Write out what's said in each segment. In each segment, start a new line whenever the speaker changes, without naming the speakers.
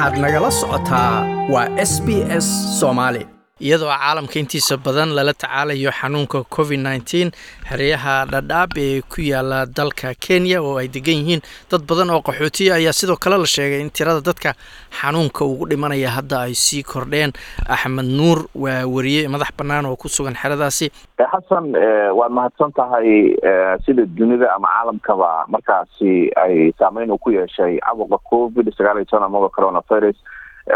waxaad nagala socotaa waa s b s soomaali iyadoo caalamka intiisa badan lala tacaalayo xanuunka covid nneteen xeryaha dhadhaab ee ku yaalla dalka kenya oo ay degan yihiin. Dad badan oo qaxootiya ayaa sidoo kale la sheegay in tirada dadka xanuunka ugu dhimanaya hadda ay sii kordheen. Axmed nuur waa wariye madax bannaan oo ku sugan xeradaasi.
Xasan waad mahadsan tahay sida dunida ama caalamkaba markaasi ay saameyn uu ku yeeshay caabuqa covid sagaal iyo toban amaba coronavirus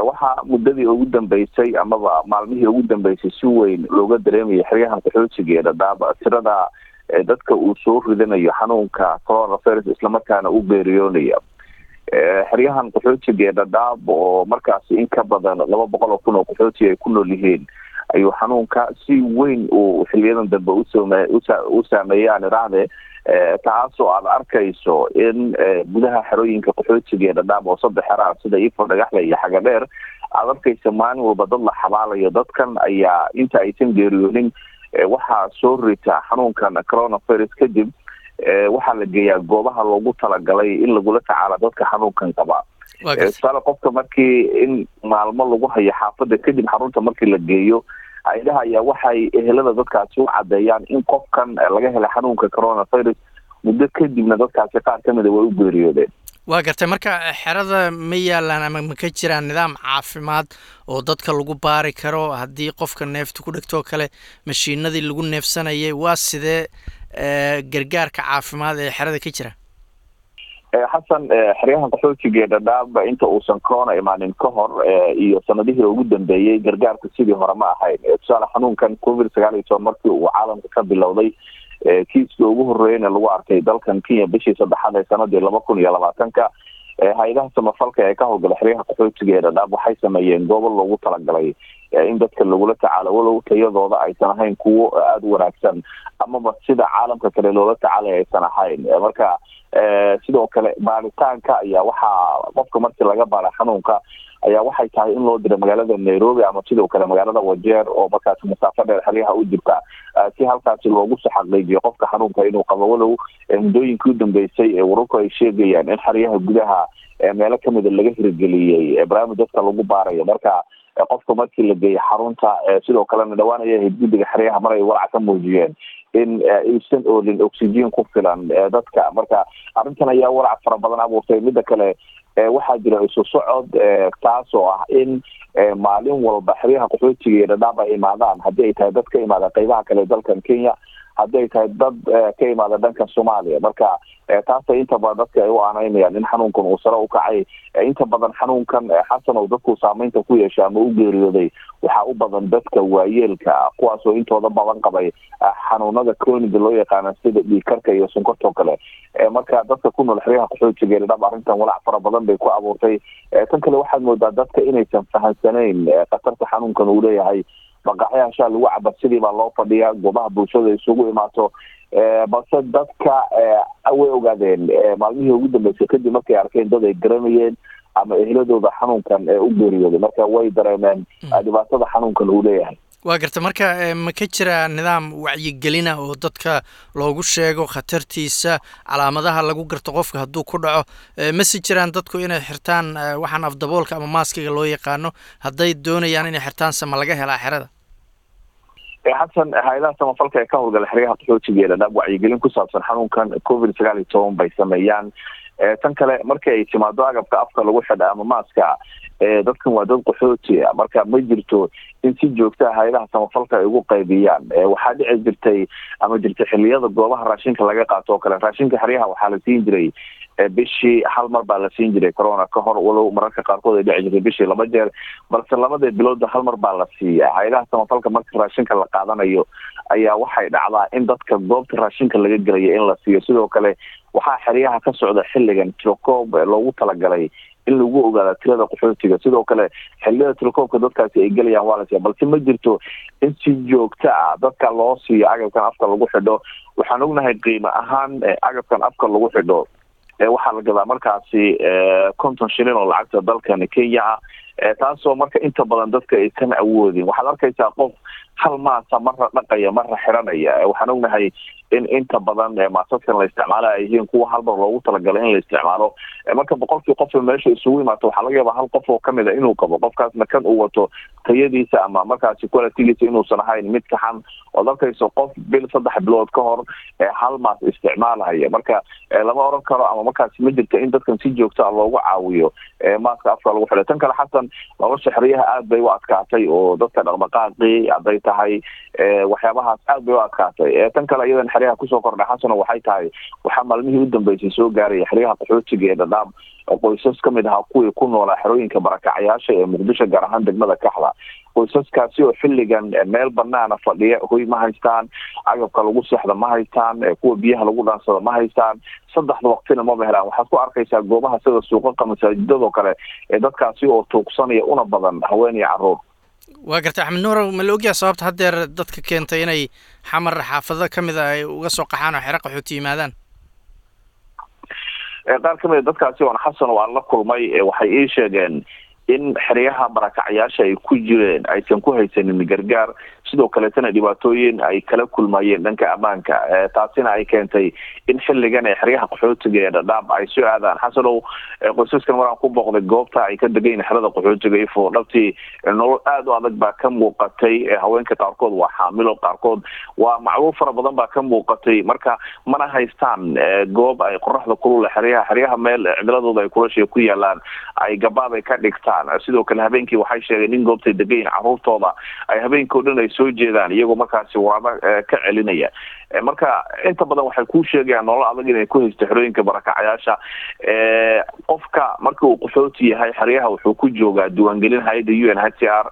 waxaa muddadii ugu dambeysay amaba maalmihii ugu dambeysay si weyn looga dareemaya qaxootiga ee dhadhaab tirada dadka uu soo ridanayo xanuunka coronavirus islamarkaana u beeriyoonaya xeryahan qaxootiga ee dhadhaab oo markaasi in ka badan laba boqol oo kun oo qaxooti ay ku nool yihiin ayuu xanuunka si weyn uu xiliyadan dambe u saameeyay aan iraahde taasoo aad arkayso in gudaha xerooyinka qaxootiga ee dhadhaab oo saddex xeraa sida ifo dhagaxle iyo xagadheer aad arkaysa maalin walba dad la xabaalayo. Dadkan ayaa inta aysan geeriyoonin waxaa soo rita xanuunkan coronavirus kadib waxaa la geeyaa goobaha loogu talagalay in lagula tacaalo dadka xanuunkan qaba. Tusaale qofka markii in maalmo lagu hayo xaafada kadib xarunta markii la geeyo hay'adaha ayaa waxay ehelada dadkaasi u cadeeyaan in qofkan laga helay xanuunka coronavirus muddo kadibna dadkaasi qaar kamida way u geeriyoodeen
waa gartay. Marka xerada ma yaalaan ama ma ka jiraan nidaam caafimaad oo dadka lagu baari karo haddii qofka neefta ku dhegtoo kale mashiinadii lagu neefsanayay waa sidee gargaarka caafimaad ee xerada ka jira
xasan xeryahan qaxootiga dhadhaab inta uusan corona imaanin ka hor iyo sanadihii ugu dambeeyey gargaarka sidii hore ma ahayn. Tusaale xanuunkan covid sagaal iyo toban markii uu caalamka ka bilowday kiiskii ugu horreeyana lagu arkay dalkan kenya bishii saddexaad ee sanadii laba kun iyo labaatanka hay'adaha samafalka ee ka howlgala xeryaha qaxootiga ee dhadhaab waxay sameeyeen goobo loogu talagalay in dadka lagula tacaalo walow tayadooda aysan ahayn kuwo aada u wanaagsan amaba sida caalamka kale loola tacaalay aysan ahayn. Marka sidoo kale baaritaanka ayaa waxaa qofka markii laga baara xanuunka ayaa waxay tahay in loo diro magaalada nairobi ama sidoo kale magaalada wajeer oo markaasi masaafo dheer xeryaha u jirta. Si halkaasi loogu soo xaqiijiyo qofka xanuunka inuu qabo walow muddooyinkii u dambeysay wararku ay sheegayaan in xeryaha gudaha meelo kamida laga hirgeliyey barnaamij dadka lagu baarayo. Marka qofka markii la geeyay xarunta sidoo kalena dhawaanaya guddiga xeryaha mar ay walac ka muujiyeen in aysan oolin oxygen ku filan dadka. Marka arrintan ayaa walac fara badan abuurtay. Mida kale waxaa jira isu socod taas oo ah in maalin walba xeryaha qaxootiga iyo dhadhaab ay imaadaan. Haddii ay tahay dad ka imaada qeybaha kale dalkan kenya haddii ay tahay dad ka imaada dhanka soomaaliya. Marka taasay inta badan dadka ay u aanaynayaan in xanuunkan uu sare u kacay. Inta badan xanuunkan xasan oo dadku saameynta ku yeesha ama u geeriyooday. Waxaa u badan dadka waayeelka kuwaasoo intooda badan qabay xanuunada croniga loo yaqaana sida dhiigkarka iyo sonkortoo kale. Marka dadka ku nool xeryaha qaxootiga dhab arrintan walac fara badan bay ku abuurtay. Tan kale waxaad moodaa dadka inaysan fahansanayn khatarta xanuunkan uu leeyahay maqaxyaha shaa lagu caba sidii baa loo fadhiyaa goobaha bulshada isugu imaato balse dadka way ogaadeen maalmihii ugu dambeysay kadib markay arkeen dad ay garanayeen ama ehladooda xanuunkan u geeriyooday. Marka way dareemeen dhibaatada xanuunkan uu leeyahay
waa garta marka ma ka jira nidaam wacyigelina oo dadka loogu sheego khatartiisa calaamadaha lagu garto qofka hadduu ku dhaco? Mase jiraan dadku inay xirtaan waxaan afdaboolka ama maaskiga loo yaqaano hadday doonayaan inay xirtaan sama laga helaa xerada?
Xasan hay'adaha samafalka ee ka howlgala xeryaha qaxootiga ee dhadhaab wacyigelin ku saabsan xanuunkan covid sagaal iyo toban bay sameeyaan tan kale markii ay timaado agabka afka lagu xidha ama maaska dadkan waa dad qaxooti marka ma jirto in si joogtaa hay'adaha samafalka ay ugu qaybiyaan. Waxaa dhici jirtay ama jirta xiliyada goobaha raashinka laga qaato oo kale. Raashinka xeryaha waxaa la siin jiray bishii hal mar baa la siin jiray corona. Ka hor walow mararka qaarkood ay dhici jirtay bishii laba jeer. Balse labadee bilooda hal mar baa la siiya hay'adaha samafalka marka raashinka la qaadanayo ayaa waxay dhacdaa in dadka goobta raashinka laga gelayo in la siiyo. Sidoo kale waxaa xeryaha ka socda xilligan tirokoob loogu talagalay in lagu ogaada tirada qaxootiga. Sidoo kale xiliyada tirokoobka dadkaasi ay gelayaan waa la siiya balse ma jirto in si joogta ah dadka loo siiyo agabkan afka lagu xidho. Waxaan ognahay qiimo ahaan agabkan afka lagu xidho waxaa la gadaa markaasi konton shilin oo lacagta dalkan kenya taasoo marka inta badan dadka aysan awoodin. Waxaad arkaysaa qof hal maasa marra dhaqaya marra xiranaya. Waxaan ognahay in inta badan maasaskan la isticmaala ay yihiin kuwa halbar loogu talagalay in la isticmaalo. Marka boqolkii qofa meesha isugu imaato waxaa laga yaabaa hal qof oo ka mid a inuu qabo qofkaasna kan uu wato tayadiisa ama markaasi qualitygiisa inuusan ahayn mid kaxan ood arkayso qof bil saddex bilood ka hor hal maas isticmaalahaya marka lama oran karo ama markaasi ma jirta in dadkan si joogta a loogu caawiyo maaska afka lagu xidhay tan kale xasan nolosha xeryaha aad bay u adkaatay oo dadka dhaqdhaqaaqii hadday tahay waxyaabahaas aad bay u adkaatay. Tan kale iyadan xeryaha ku soo kordhay xasano waxay tahay waxaa maalmihii u dambeysay soo gaaraya xeryaha qaxootiga ee dhadhaab qoysas ka mid ahaa kuwii ku noolaa xerooyinka barakacayaasha ee muqdisho gaar ahaan degmada kaxda. Qoysaskaasi oo xilligan meel banaana fadhiya hoy ma haystaan agabka lagu seexda ma haystaan kuwa biyaha lagu dhaansado ma haystaan. Saddexda waqtina maba helaan. Waxaad ku arkaysaa goobaha sida suuqaqa masaajidadoo kale ee dadkaasi oo tuugsanaya una badan haween iyo carruur
waa gartay axmed nuurow ma la ogyaha sababta haddeer dadka keentay inay xamar xaafado ka mid a ay uga soo qaxaan oo xero qaxooti yimaadaan
qaar ka mid a dadkaasi oon xasan oo aan la kulmay waxay ii sheegeen in xeryaha barakacyaasha ay ku jireen aysan ku haysanin gargaar sidoo kaleetana dhibaatooyin ay kala kulmayeen dhanka ammaanka taasina ay keentay in xilligan ee xeryaha qaxootiga ee dhadhaab ay soo aadaan. Xasanow qoysaskan maraan ku booqday goobta ay ka degayin xerada qaxootiga ifo. Dhabtii nolol aada u adag baa ka muuqatay haweenka qaarkood waa xaamilo qaarkood waa macluul fara badan baa ka muuqatay. Marka mana haystaan goob ay qoraxda kulule xeryaha xeryaha meel cimiladooda ay kulashiya ku yaalaan ay gabaad ay ka dhigtaan. Sidoo kale habeenkii waxay sheegeen in goobtay degayin caruurtooda ay habeenkii o dhan ay soo jeedaan iyagoo markaasi waraabo ka celinaya marka inta badan waxay ku sheegayaan nolol adag inay ku haysto xerooyinka barakacayaasha. Qofka marka uu qaxooti yahay xeryaha wuxuu ku joogaa diiwaangelin hay'adda u n h c r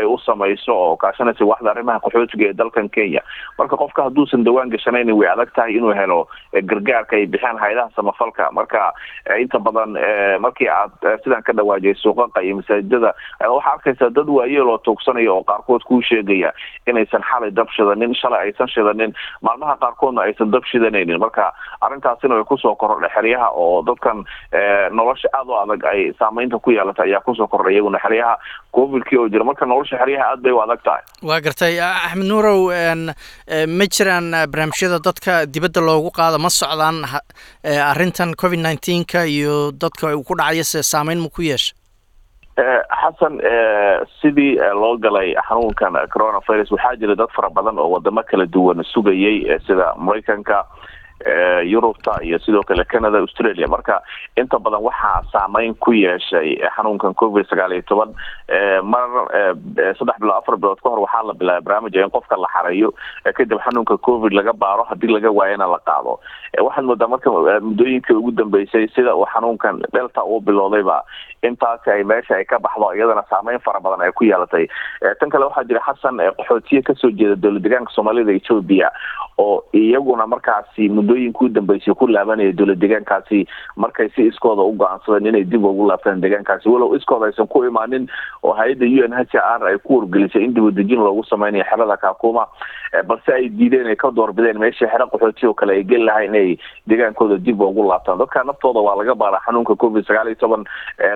ay u samayso oo kaashanaysa waxda arrimaha qaxootiga ee dalkan kenya. Marka qofka hadduusan dawaan gashanayni way adag tahay inuu helo gargaarka ay bixiyaan hay'adaha samafalka. Marka inta badan markii aad sidaan ka dhawaajiyay suuqaqa iyo masaajidada waxaa arkaysaa dad waayeel oo tuugsanaya oo qaarkood kuu sheegaya inaysan xalay dab shidanin shalay aysan shidanin maalmaha qaarkoodna aysan dab shidanaynin. Marka arrintaasina way ku soo kordhay xeryaha oo dadkan nolosha aada u adag ay saameynta ku yeelatay ayaa ku soo kordhay iyaguna. Xeryaha covidkii oo jira marka nolosha xeryaha aad bay u adag tahay.
Waa gartay axmed nuurow ma jiraan barnaamijyada dadka dibadda loogu qaado? Ma socdaan arrintan covid nineteenka iyo dadka ku dhacayo se saameyn ma ku yeesha
xasan sidii loo galay xanuunkan coronavirus waxaa jira dad fara badan oo wadamo kala duwan sugayay sida maraykanka yurubta iyo sidoo kale canada australia. Marka inta badan waxaa saameyn ku yeeshay xanuunkan covid sagaal iyo toban mar saddex bilood afar bilood kahor waxaa la bilaabay barnaamija in qofka la xareeyo kadib xanuunka covid laga baaro haddii laga waayana la qaado. Waxaad moodaa marka muddooyinkii ugu dambeysay sida uu xanuunkan delta uu bilowdayba intaasi ay meesha ay ka baxdo iyadana saameyn fara badan ay ku yeelatay. Tan kale waxaa jira xasan qaxootiye ka soo jeeda dowlad deegaanka soomaalida ethoobia oo iyaguna markaasi muddooyinka u dambeysay ku laabanaya dowlad deegaankaasi markay si iskooda u go'aansadeen inay dib ugu laabtaan deegaankaasi. Walow iskooda aysan ku imaanin oo hay'adda u n h r ay ku wargelisay in dibadejin loogu sameynayo xerada kakuma balse ay diideen ay ka doorbideen meeshii xero qaxooti oo kale ay geli lahay inay deegaankooda dib ugu laabtaan. Dadka naftooda waa laga baara xanuunka covid sagaal iyo toban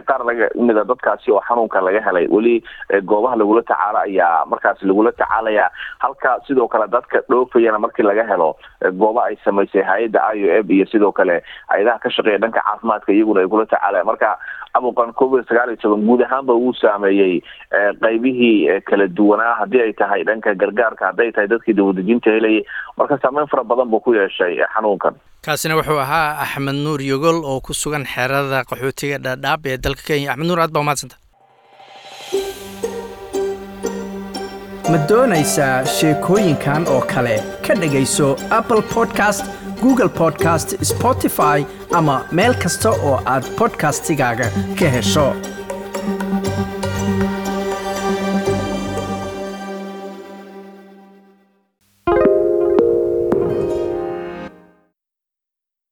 qaar laga mida dadkaasi oo xanuunka laga helay. Weli goobaha lagula tacaalo ayaa markaasi lagula tacaalaya halka sidoo kale dadka dhoofayana markii laga helo gooba ay samaysay hay'adda i o f iyo sidoo kale hay'adaha ka shaqeeya dhanka caafimaadka iyaguna ay kula tacaalaya marka abuqan covid sagaal iyo toban guud ahaanba uu saameeyey qaybihii kala duwanaa. Haddii ay tahay dhanka gargaarka hadday tahay dadkii dawadejinta helayay marka saameyn fara badan buu ku yeeshay xanuunkan.
Kaasina wuxuu ahaa axmed nuur yogol oo ku sugan xeerada qaxootiga dhaadhaab ee dalka kenya. Axmed nuur aad baa umahadsanta
ma doonaysaa sheekooyinkan oo kale? Ka dhegayso apple podcast google podcast spotify ama meel kasta oo aad bodkastigaaga ka hesho